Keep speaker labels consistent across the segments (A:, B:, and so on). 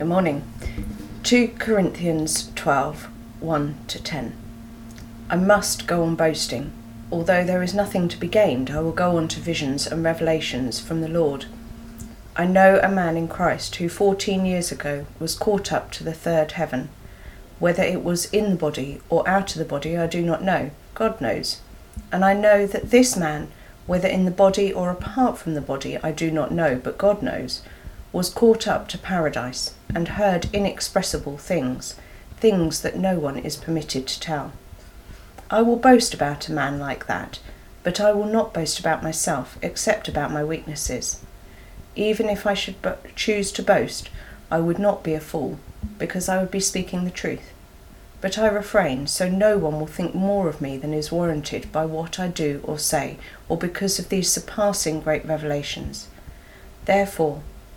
A: Good morning. 2 Corinthians 12 1 to 10. I must go on boasting. Although there is nothing to be gained, I will go on to visions and revelations from the Lord. I know a man in Christ who 14 years ago was caught up to the third heaven. Whether it was in the body or out of the body, I do not know. God knows. And I know that this man, whether in the body or apart from the body, I do not know, but God knows, was caught up to paradise and heard inexpressible things, things that no one is permitted to tell. I will boast about a man like that, but I will not boast about myself except about my weaknesses. Even if I should bo- choose to boast, I would not be a fool, because I would be speaking the truth. But I refrain, so no one will think more of me than is warranted by what I do or say, or because of these surpassing great revelations. Therefore,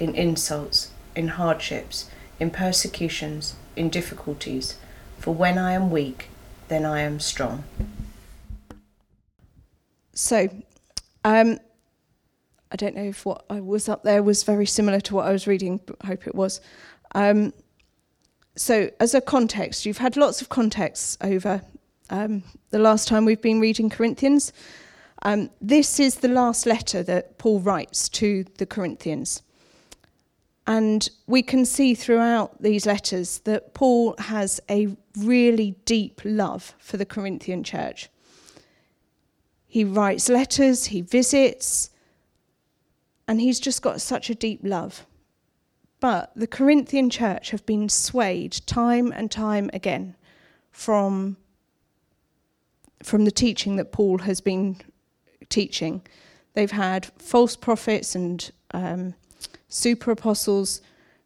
A: in insults, in hardships, in persecutions, in difficulties. For when I am weak, then I am strong.
B: So, um, I don't know if what I was up there was very similar to what I was reading, but I hope it was. Um, so, as a context, you've had lots of contexts over um, the last time we've been reading Corinthians. Um, this is the last letter that Paul writes to the Corinthians. And we can see throughout these letters that Paul has a really deep love for the Corinthian church. He writes letters, he visits, and he's just got such a deep love. But the Corinthian church have been swayed time and time again from, from the teaching that Paul has been teaching. They've had false prophets and um, super apostles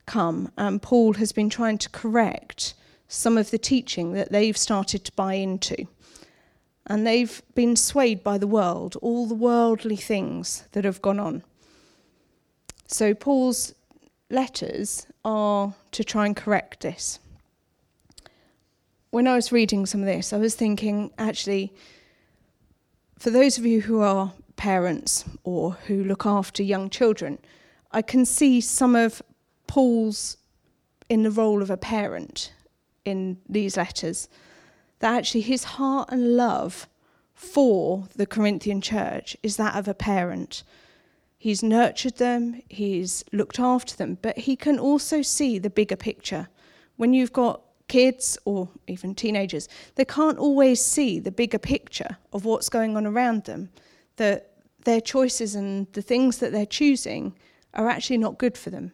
B: come, and Paul has been trying to correct some of the teaching that they've started to buy into. And they've been swayed by the world, all the worldly things that have gone on. So, Paul's letters are to try and correct this. When I was reading some of this, I was thinking actually, for those of you who are parents or who look after young children, I can see some of Paul's in the role of a parent in these letters. That actually his heart and love for the Corinthian church is that of a parent. He's nurtured them, he's looked after them, but he can also see the bigger picture. When you've got kids or even teenagers, they can't always see the bigger picture of what's going on around them, that their choices and the things that they're choosing are actually not good for them.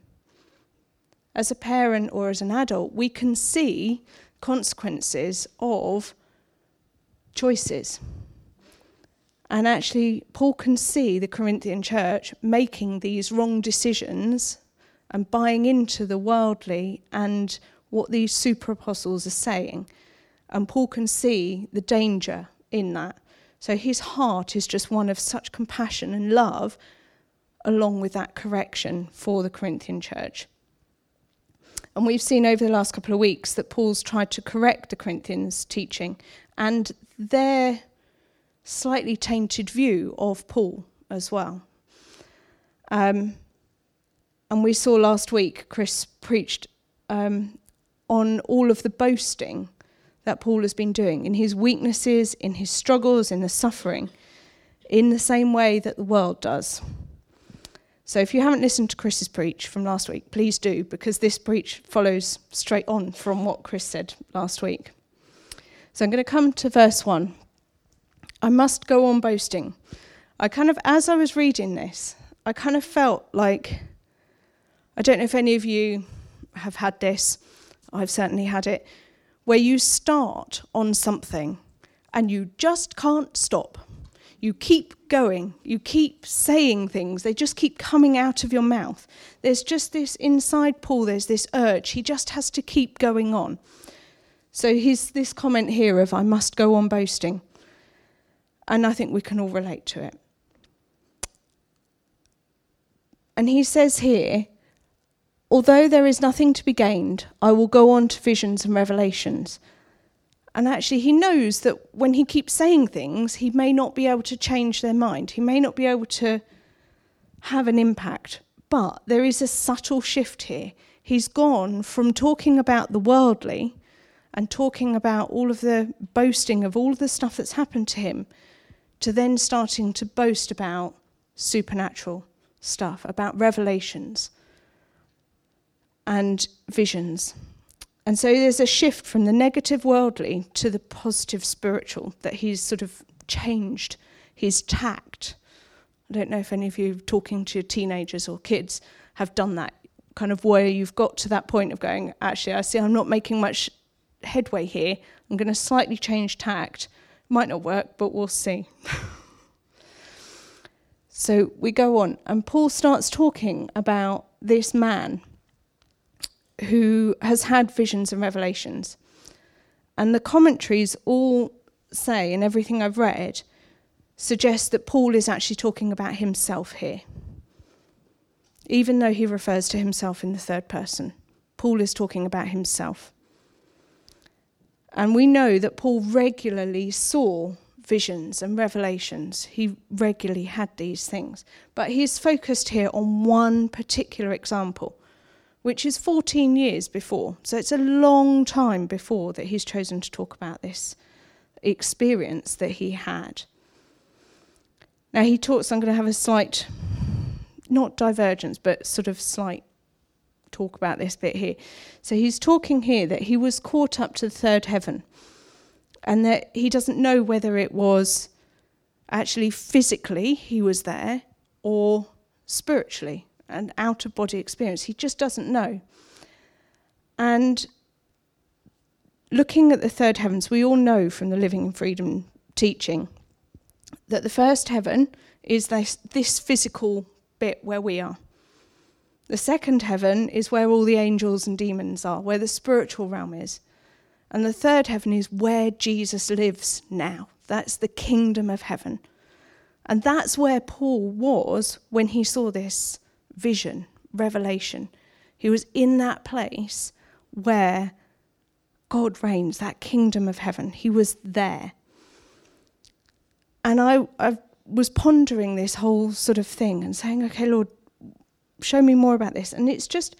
B: As a parent or as an adult, we can see consequences of choices. And actually, Paul can see the Corinthian church making these wrong decisions and buying into the worldly and what these super apostles are saying. And Paul can see the danger in that. So his heart is just one of such compassion and love along with that correction for the Corinthian church. And we've seen over the last couple of weeks that Paul's tried to correct the Corinthians' teaching and their slightly tainted view of Paul as well. Um, and we saw last week, Chris preached um, on all of the boasting that Paul has been doing in his weaknesses, in his struggles, in the suffering, in the same way that the world does. So if you haven't listened to Chris's preach from last week, please do, because this preach follows straight on from what Chris said last week. So I'm going to come to verse 1. I must go on boasting. I kind of, as I was reading this, I kind of felt like, I don't know if any of you have had this, I've certainly had it, where you start on something and you just can't stop. You keep going, you keep saying things, they just keep coming out of your mouth. There's just this inside Paul, there's this urge. He just has to keep going on. So he's this comment here of, I must go on boasting. And I think we can all relate to it. And he says here, although there is nothing to be gained, I will go on to visions and revelations. And actually, he knows that when he keeps saying things, he may not be able to change their mind. He may not be able to have an impact. But there is a subtle shift here. He's gone from talking about the worldly and talking about all of the boasting of all of the stuff that's happened to him to then starting to boast about supernatural stuff, about revelations and visions. And so there's a shift from the negative worldly to the positive spiritual that he's sort of changed his tact. I don't know if any of you talking to teenagers or kids have done that kind of where you've got to that point of going, actually, I see I'm not making much headway here. I'm going to slightly change tact. Might not work, but we'll see. so we go on, and Paul starts talking about this man who has had visions and revelations. And the commentaries all say, and everything I've read, suggests that Paul is actually talking about himself here. Even though he refers to himself in the third person, Paul is talking about himself. And we know that Paul regularly saw visions and revelations. He regularly had these things. But he's focused here on one particular example which is 14 years before. So it's a long time before that he's chosen to talk about this experience that he had. Now he talks, I'm going to have a slight, not divergence, but sort of slight talk about this bit here. So he's talking here that he was caught up to the third heaven and that he doesn't know whether it was actually physically he was there or spiritually an out of body experience. He just doesn't know. And looking at the third heavens, we all know from the Living in Freedom teaching that the first heaven is this, this physical bit where we are. The second heaven is where all the angels and demons are, where the spiritual realm is. And the third heaven is where Jesus lives now. That's the kingdom of heaven. And that's where Paul was when he saw this vision, revelation. He was in that place where God reigns, that kingdom of heaven. He was there. And I, I was pondering this whole sort of thing and saying, okay, Lord, show me more about this. And it's just,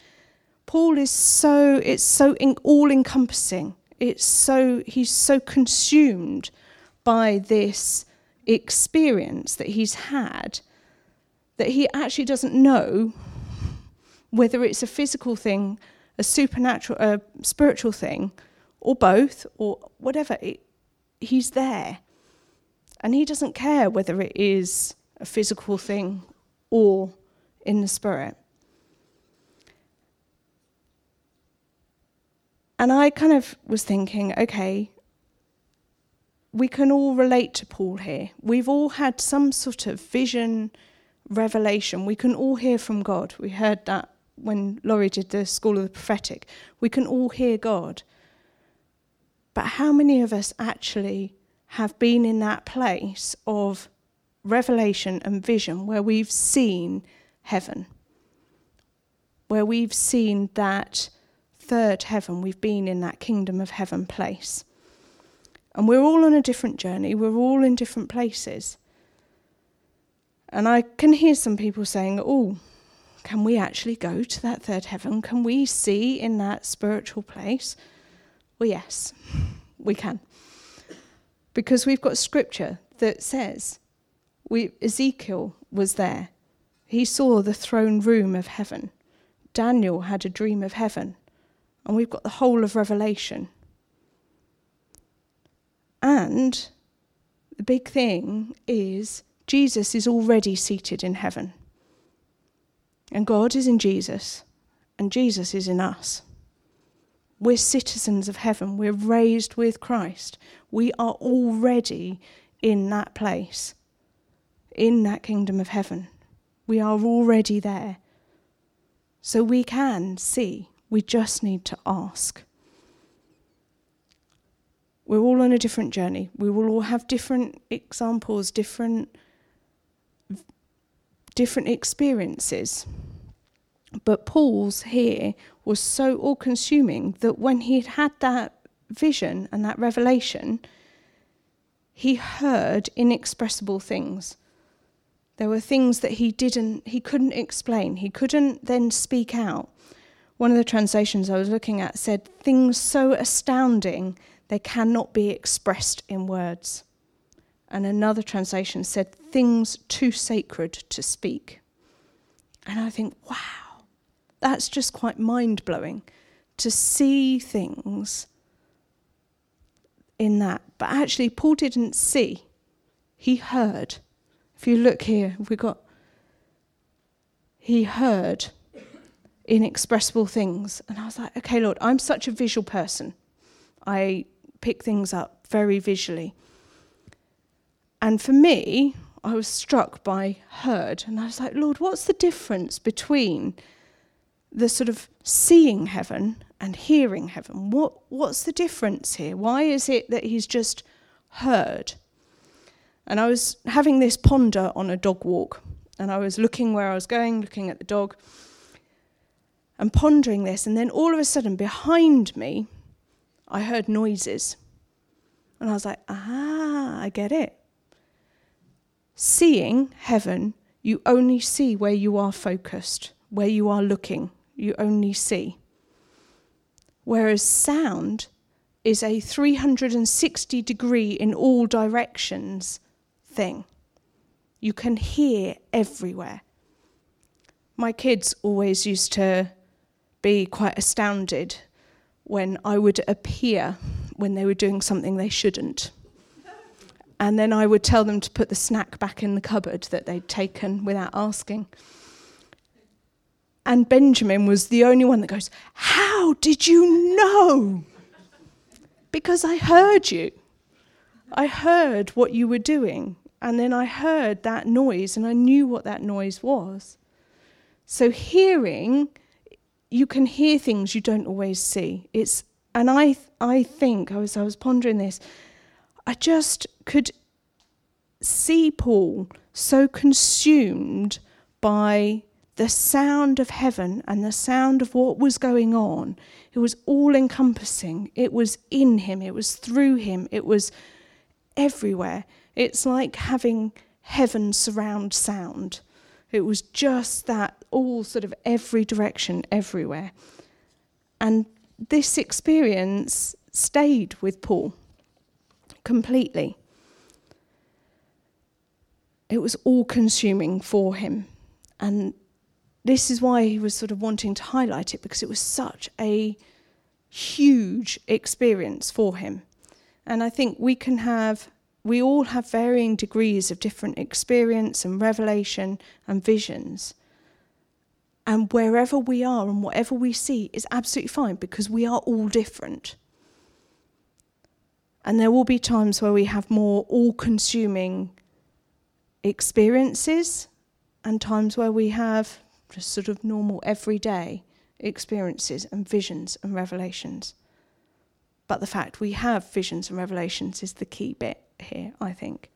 B: Paul is so, it's so all encompassing. It's so, he's so consumed by this experience that he's had that he actually doesn't know whether it's a physical thing, a supernatural, a spiritual thing, or both, or whatever. It, he's there. And he doesn't care whether it is a physical thing or in the spirit. And I kind of was thinking, okay, we can all relate to Paul here. We've all had some sort of vision, revelation. We can all hear from God. We heard that when Laurie did the School of the Prophetic. We can all hear God. But how many of us actually have been in that place of revelation and vision where we've seen heaven? Where we've seen that third heaven, we've been in that kingdom of heaven place. And we're all on a different journey, we're all in different places. And I can hear some people saying, oh, can we actually go to that third heaven? Can we see in that spiritual place? Well, yes, we can. Because we've got scripture that says we, Ezekiel was there. He saw the throne room of heaven. Daniel had a dream of heaven. And we've got the whole of Revelation. And the big thing is Jesus is already seated in heaven. And God is in Jesus, and Jesus is in us. We're citizens of heaven. We're raised with Christ. We are already in that place. in that kingdom of heaven. We are already there. So we can see. We just need to ask. We're all on a different journey. We will all have different examples, different different experiences. But Paul's here was so all consuming that when he had that vision and that revelation, he heard inexpressible things. There were things that he didn't, he couldn't explain. He couldn't then speak out. One of the translations I was looking at said, things so astounding they cannot be expressed in words. And another translation said, things too sacred to speak. And I think, wow, that's just quite mind blowing to see things in that. But actually, Paul didn't see, he heard. If you look here, we've got, he heard inexpressible things. And I was like, okay, Lord, I'm such a visual person. I pick things up very visually. And for me, I was struck by heard. And I was like, Lord, what's the difference between the sort of seeing heaven and hearing heaven? What, what's the difference here? Why is it that he's just heard? And I was having this ponder on a dog walk. And I was looking where I was going, looking at the dog, and pondering this. And then all of a sudden, behind me, I heard noises. And I was like, ah, I get it. Seeing heaven, you only see where you are focused, where you are looking. You only see. Whereas sound is a 360 degree in all directions thing. You can hear everywhere. My kids always used to be quite astounded when I would appear when they were doing something they shouldn't. And then I would tell them to put the snack back in the cupboard that they'd taken without asking. And Benjamin was the only one that goes, How did you know? Because I heard you. I heard what you were doing. And then I heard that noise and I knew what that noise was. So, hearing, you can hear things you don't always see. It's, and I, I think, I was, I was pondering this, I just could see Paul so consumed by the sound of heaven and the sound of what was going on. It was all encompassing. It was in him, it was through him, it was everywhere. It's like having heaven surround sound. It was just that, all sort of every direction, everywhere. And this experience stayed with Paul completely. It was all consuming for him. And this is why he was sort of wanting to highlight it because it was such a huge experience for him. And I think we can have, we all have varying degrees of different experience and revelation and visions. And wherever we are and whatever we see is absolutely fine because we are all different. And there will be times where we have more all consuming experiences, and times where we have just sort of normal everyday experiences and visions and revelations. But the fact we have visions and revelations is the key bit here, I think.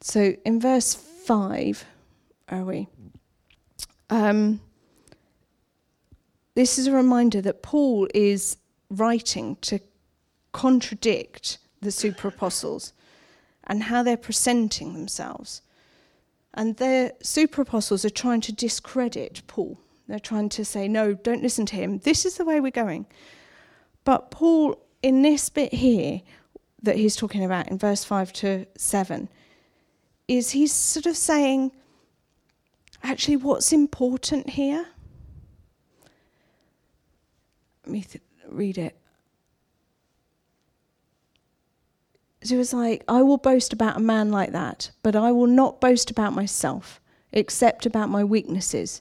B: So in verse 5, are we? Um, this is a reminder that Paul is writing to contradict the super apostles and how they're presenting themselves. And the super apostles are trying to discredit Paul. They're trying to say, no, don't listen to him. This is the way we're going. But Paul, in this bit here that he's talking about in verse 5 to 7, is he's sort of saying, actually, what's important here? Let me th- read it. It was like, I will boast about a man like that, but I will not boast about myself, except about my weaknesses.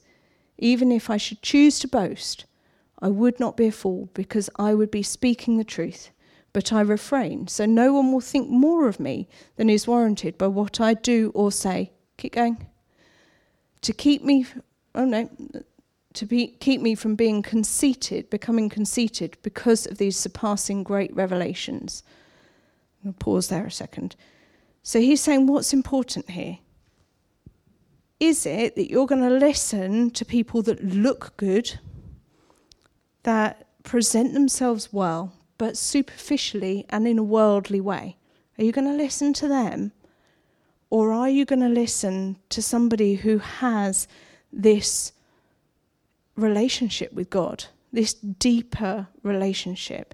B: Even if I should choose to boast, I would not be a fool, because I would be speaking the truth. but I refrain, so no one will think more of me than is warranted by what I do or say. Keep going. To keep me, oh no, to be, keep me from being conceited, becoming conceited because of these surpassing great revelations. I'll pause there a second. So he's saying, what's important here? Is it that you're going to listen to people that look good, that present themselves well, but superficially and in a worldly way? Are you going to listen to them? Or are you going to listen to somebody who has this relationship with God, this deeper relationship?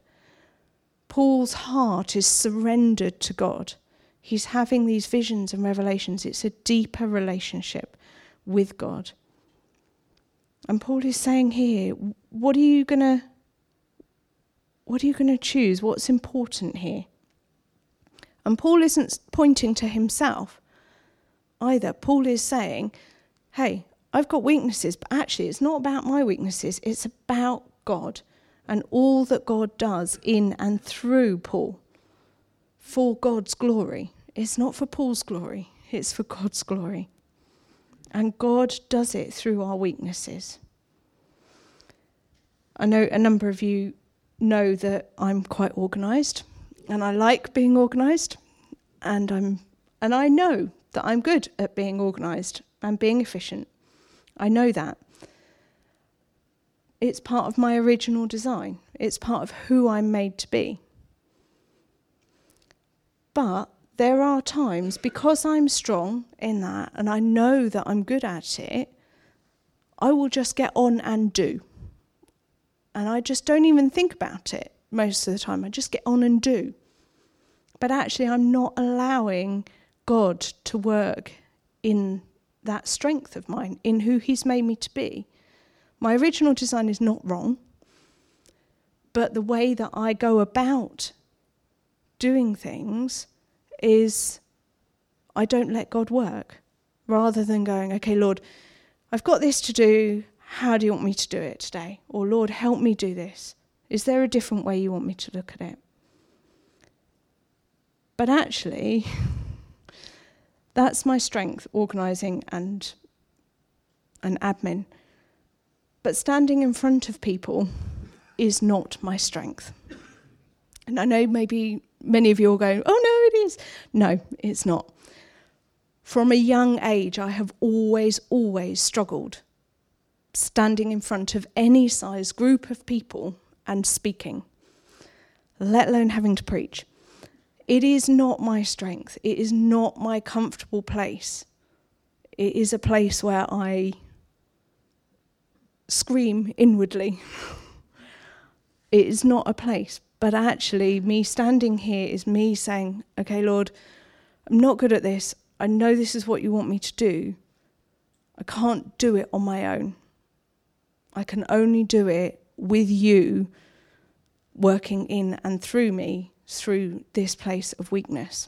B: Paul's heart is surrendered to God. He's having these visions and revelations. It's a deeper relationship with God. And Paul is saying here, what are you going to what are you going to choose? What's important here? And Paul isn't pointing to himself either. Paul is saying, hey, I've got weaknesses, but actually it's not about my weaknesses, it's about God and all that God does in and through Paul for God's glory. It's not for Paul's glory, it's for God's glory. And God does it through our weaknesses. I know a number of you know that I'm quite organized and I like being organized and I'm and I know that I'm good at being organized and being efficient. I know that. It's part of my original design. It's part of who I'm made to be. But there are times, because I'm strong in that and I know that I'm good at it, I will just get on and do. And I just don't even think about it most of the time. I just get on and do. But actually, I'm not allowing God to work in that strength of mine, in who He's made me to be. My original design is not wrong, but the way that I go about doing things is I don't let God work rather than going, okay, Lord, I've got this to do. How do you want me to do it today? Or, Lord, help me do this. Is there a different way you want me to look at it? But actually, that's my strength, organising and, and admin. But standing in front of people is not my strength. And I know maybe many of you are going, oh no, it is. No, it's not. From a young age, I have always, always struggled standing in front of any size group of people and speaking, let alone having to preach. It is not my strength. It is not my comfortable place. It is a place where I scream inwardly. it is not a place, but actually, me standing here is me saying, Okay, Lord, I'm not good at this. I know this is what you want me to do. I can't do it on my own. I can only do it with you working in and through me through this place of weakness.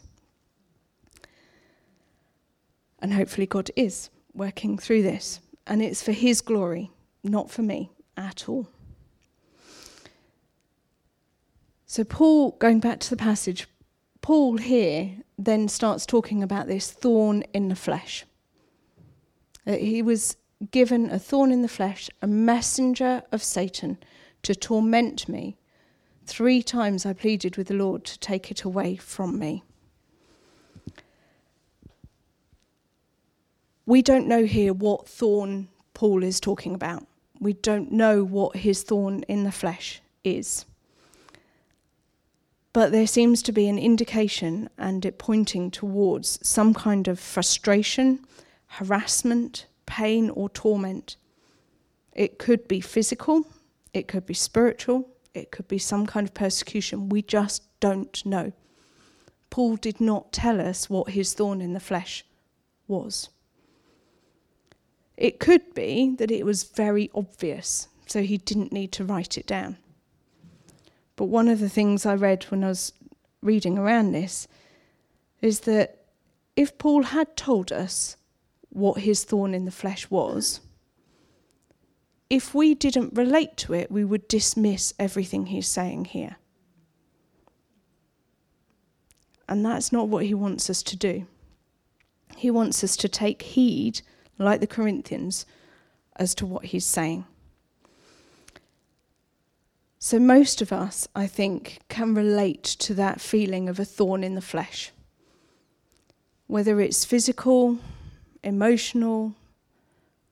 B: And hopefully, God is working through this. And it's for His glory, not for me at all. So, Paul, going back to the passage, Paul here then starts talking about this thorn in the flesh. Uh, he was given a thorn in the flesh, a messenger of Satan to torment me Three times I pleaded with the Lord to take it away from me. We don't know here what thorn Paul is talking about. We don't know what his thorn in the flesh is. But there seems to be an indication and it pointing towards some kind of frustration, harassment, pain, or torment. It could be physical, it could be spiritual, it could be some kind of persecution. We just don't know. Paul did not tell us what his thorn in the flesh was. It could be that it was very obvious, so he didn't need to write it down. But one of the things I read when I was reading around this is that if Paul had told us what his thorn in the flesh was, if we didn't relate to it, we would dismiss everything he's saying here. And that's not what he wants us to do. He wants us to take heed, like the Corinthians, as to what he's saying. So, most of us, I think, can relate to that feeling of a thorn in the flesh. Whether it's physical, emotional,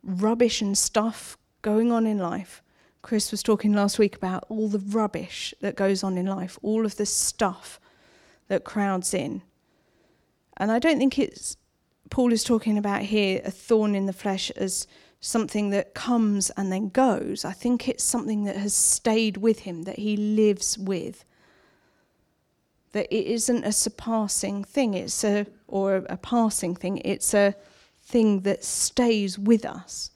B: rubbish and stuff going on in life. Chris was talking last week about all the rubbish that goes on in life, all of the stuff that crowds in. And I don't think it's, Paul is talking about here a thorn in the flesh as something that comes and then goes. I think it's something that has stayed with him, that he lives with. That it isn't a surpassing thing, it's a or a passing thing, it's a thing that stays with us.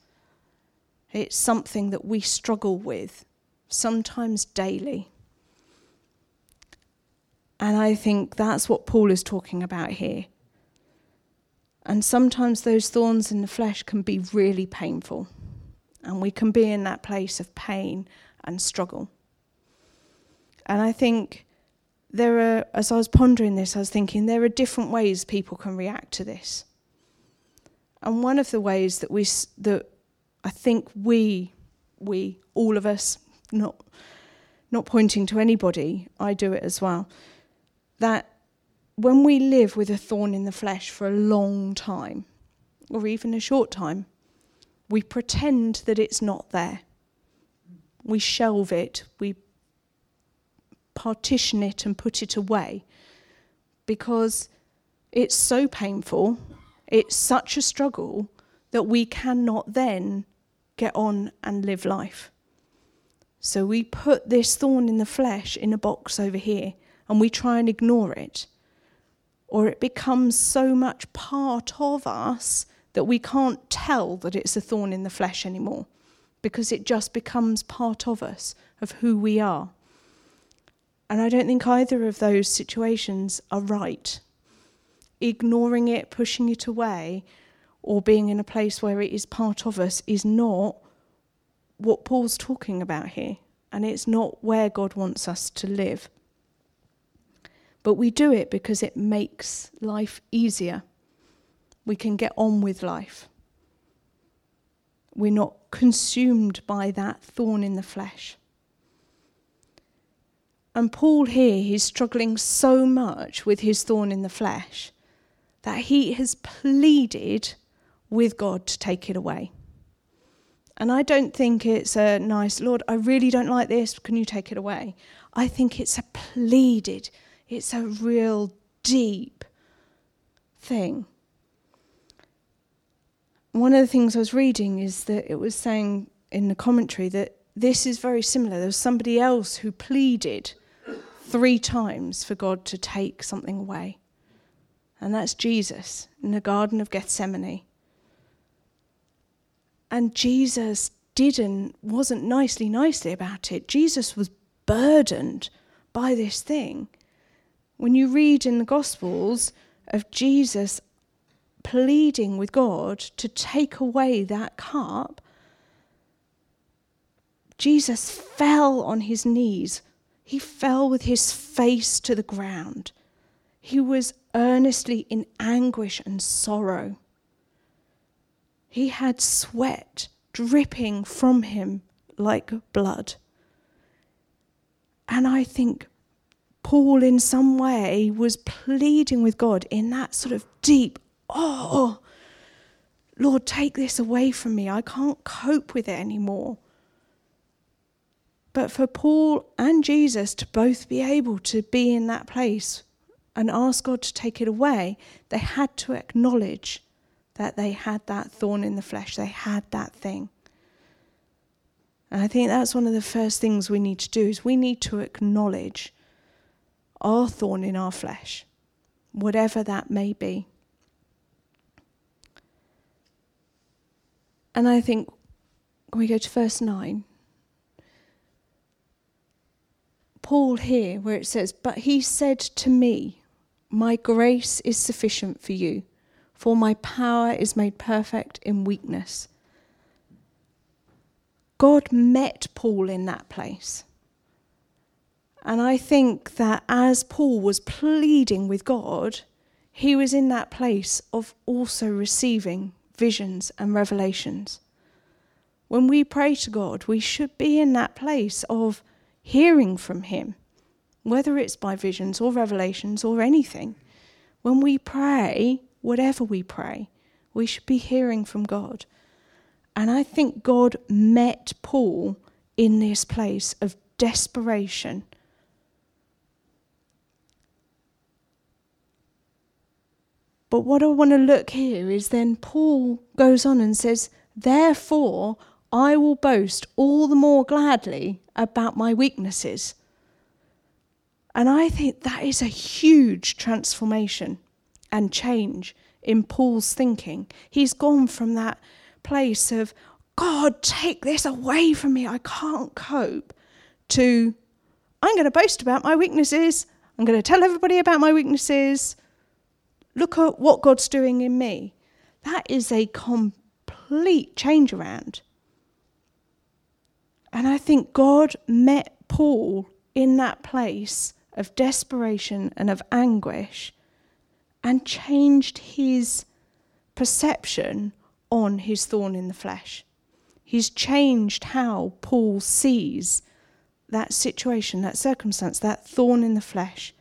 B: It's something that we struggle with, sometimes daily. And I think that's what Paul is talking about here. And sometimes those thorns in the flesh can be really painful. And we can be in that place of pain and struggle. And I think there are, as I was pondering this, I was thinking there are different ways people can react to this. And one of the ways that we that I think we we all of us not not pointing to anybody, I do it as well. That when we live with a thorn in the flesh for a long time or even a short time, we pretend that it's not there. We shelve it, we partition it and put it away because it's so painful it's such a struggle that we cannot then get on and live life. So we put this thorn in the flesh in a box over here and we try and ignore it. Or it becomes so much part of us that we can't tell that it's a thorn in the flesh anymore because it just becomes part of us, of who we are. And I don't think either of those situations are right ignoring it, pushing it away, or being in a place where it is part of us is not what Paul's talking about here. And it's not where God wants us to live. But we do it because it makes life easier. We can get on with life. We're not consumed by that thorn in the flesh. And Paul here, he's struggling so much with his thorn in the flesh that he has pleaded with God to take it away. And I don't think it's a nice, Lord, I really don't like this, can you take it away? I think it's a pleaded, it's a real deep thing. One of the things I was reading is that it was saying in the commentary that this is very similar. There was somebody else who pleaded three times for God to take something away and that's Jesus in the Garden of Gethsemane. And Jesus didn't, wasn't nicely, nicely about it. Jesus was burdened by this thing. When you read in the Gospels of Jesus pleading with God to take away that cup, Jesus fell on his knees. He fell with his face to the ground. He was earnestly in anguish and sorrow. He had sweat dripping from him like blood. And I think Paul, in some way, was pleading with God in that sort of deep, oh, Lord, take this away from me. I can't cope with it anymore. But for Paul and Jesus to both be able to be in that place and ask God to take it away, they had to acknowledge that they had that thorn in the flesh, they had that thing. And I think that's one of the first things we need to do is we need to acknowledge our thorn in our flesh, whatever that may be. And I think when we go to verse 9, Paul here, where it says, But he said to me, my grace is sufficient for you, for my power is made perfect in weakness. God met Paul in that place. And I think that as Paul was pleading with God, he was in that place of also receiving visions and revelations. When we pray to God, we should be in that place of hearing from Him, whether it's by visions or revelations or anything. When we pray, whatever we pray, we should be hearing from God. And I think God met Paul in this place of desperation. But what I want to look here is then Paul goes on and says, Therefore, I will boast all the more gladly about my weaknesses. And I think that is a huge transformation and change in Paul's thinking. He's gone from that place of, God, take this away from me, I can't cope, to, I'm going to boast about my weaknesses, I'm going to tell everybody about my weaknesses. Look at what God's doing in me. That is a complete change around. And I think God met Paul in that place of desperation and of anguish and changed his perception on his thorn in the flesh. He's changed how Paul sees that situation, that circumstance, that thorn in the flesh.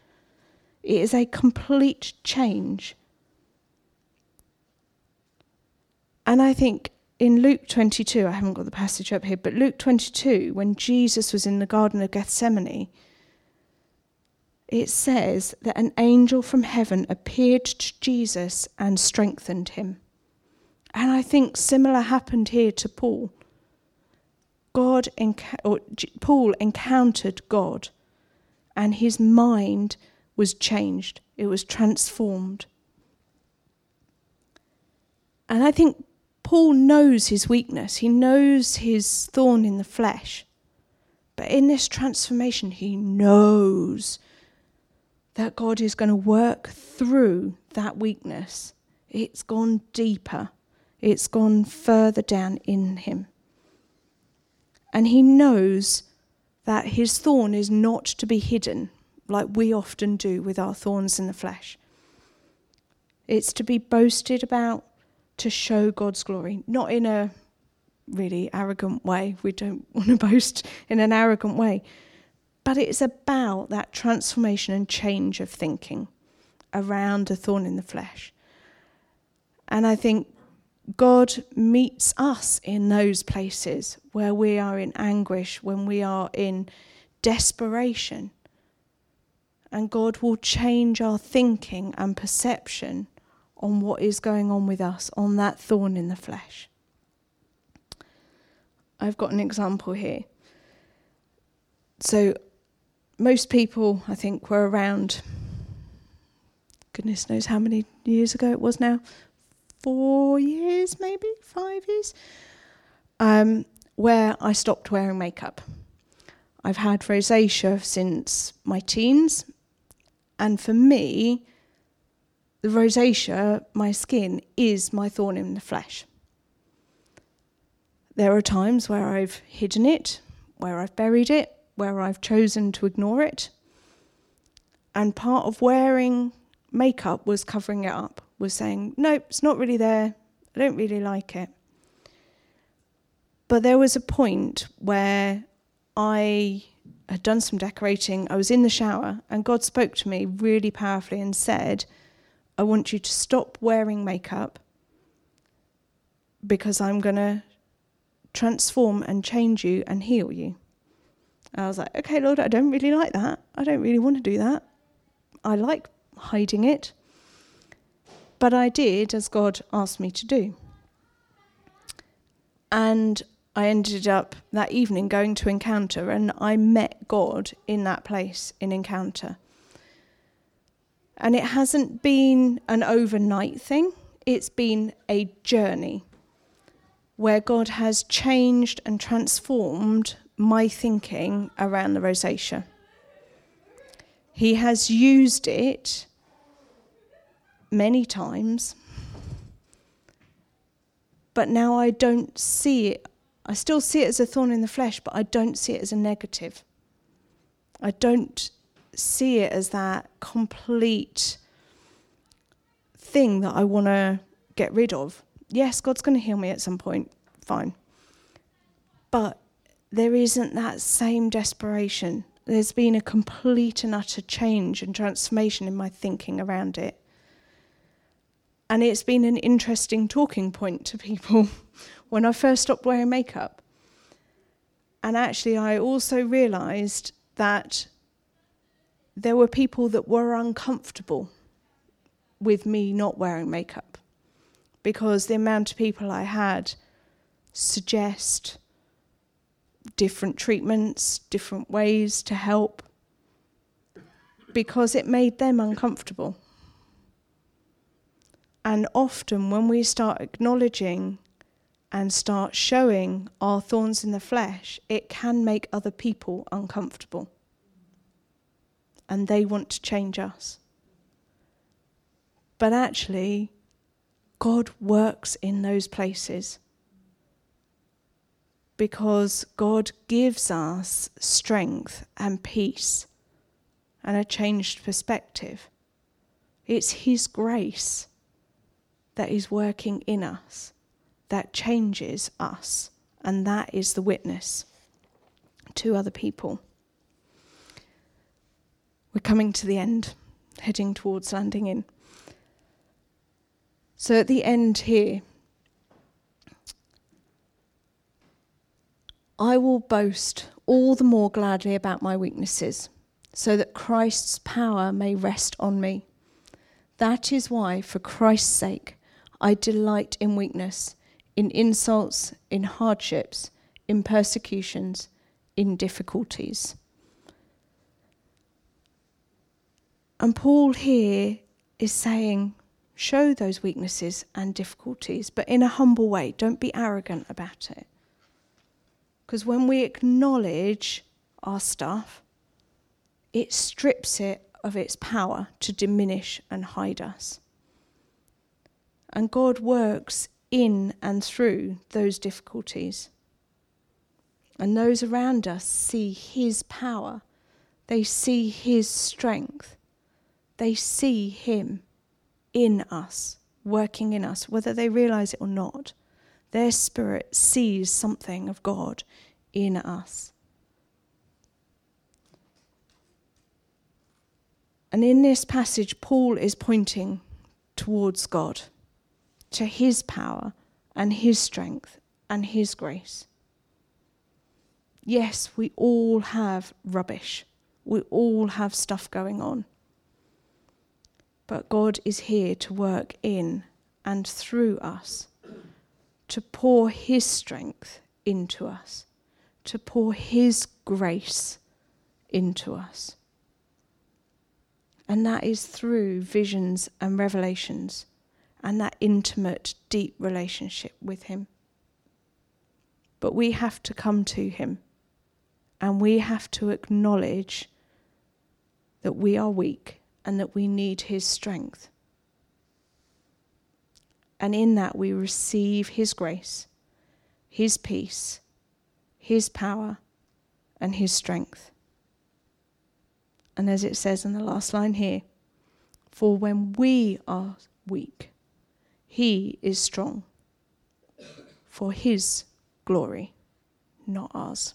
B: It is a complete change. And I think in Luke 22, I haven't got the passage up here, but Luke 22, when Jesus was in the Garden of Gethsemane, it says that an angel from heaven appeared to Jesus and strengthened him. And I think similar happened here to Paul. God or Paul encountered God and his mind was changed. It was transformed. And I think Paul knows his weakness, he knows his thorn in the flesh. But in this transformation, he knows that God is going to work through that weakness. It's gone deeper, it's gone further down in him. And he knows that his thorn is not to be hidden like we often do with our thorns in the flesh. It's to be boasted about, to show God's glory, not in a really arrogant way. We don't want to boast in an arrogant way. But it's about that transformation and change of thinking around a thorn in the flesh. And I think God meets us in those places where we are in anguish, when we are in desperation. And God will change our thinking and perception on what is going on with us, on that thorn in the flesh. I've got an example here. So, most people, I think, were around, goodness knows how many years ago it was now, four years, maybe, five years, um, where I stopped wearing makeup. I've had rosacea since my teens, and for me, the rosacea, my skin, is my thorn in the flesh. There are times where I've hidden it, where I've buried it, where I've chosen to ignore it. And part of wearing makeup was covering it up, was saying, nope, it's not really there. I don't really like it. But there was a point where I had done some decorating, I was in the shower, and God spoke to me really powerfully and said, I want you to stop wearing makeup because I'm going to transform and change you and heal you. And I was like, okay, Lord, I don't really like that. I don't really want to do that. I like hiding it. But I did as God asked me to do. And I ended up that evening going to Encounter, and I met God in that place in Encounter. And it hasn't been an overnight thing, it's been a journey where God has changed and transformed my thinking around the rosacea. He has used it many times, but now I don't see it. I still see it as a thorn in the flesh, but I don't see it as a negative. I don't see it as that complete thing that I want to get rid of. Yes, God's going to heal me at some point, fine. But there isn't that same desperation. There's been a complete and utter change and transformation in my thinking around it. And it's been an interesting talking point to people when I first stopped wearing makeup. And actually, I also realized that there were people that were uncomfortable with me not wearing makeup because the amount of people I had suggest different treatments, different ways to help, because it made them uncomfortable. And often, when we start acknowledging and start showing our thorns in the flesh, it can make other people uncomfortable. And they want to change us. But actually, God works in those places because God gives us strength and peace and a changed perspective. It's His grace that is working in us that changes us, and that is the witness to other people. We're coming to the end, heading towards landing in. So at the end here, I will boast all the more gladly about my weaknesses, so that Christ's power may rest on me. That is why, for Christ's sake, I delight in weakness in insults, in hardships, in persecutions, in difficulties. And Paul here is saying, show those weaknesses and difficulties, but in a humble way. Don't be arrogant about it. Because when we acknowledge our stuff, it strips it of its power to diminish and hide us. And God works in and through those difficulties. And those around us see His power, they see His strength, they see Him in us, working in us, whether they realize it or not. Their spirit sees something of God in us. And in this passage, Paul is pointing towards God to His power and His strength and His grace. Yes, we all have rubbish. We all have stuff going on. But God is here to work in and through us, to pour His strength into us, to pour His grace into us. And that is through visions and revelations and that intimate, deep relationship with Him. But we have to come to Him and we have to acknowledge that we are weak and that we need His strength. And in that, we receive His grace, His peace, His power, and His strength. And as it says in the last line here, for when we are weak, he is strong for His glory, not ours.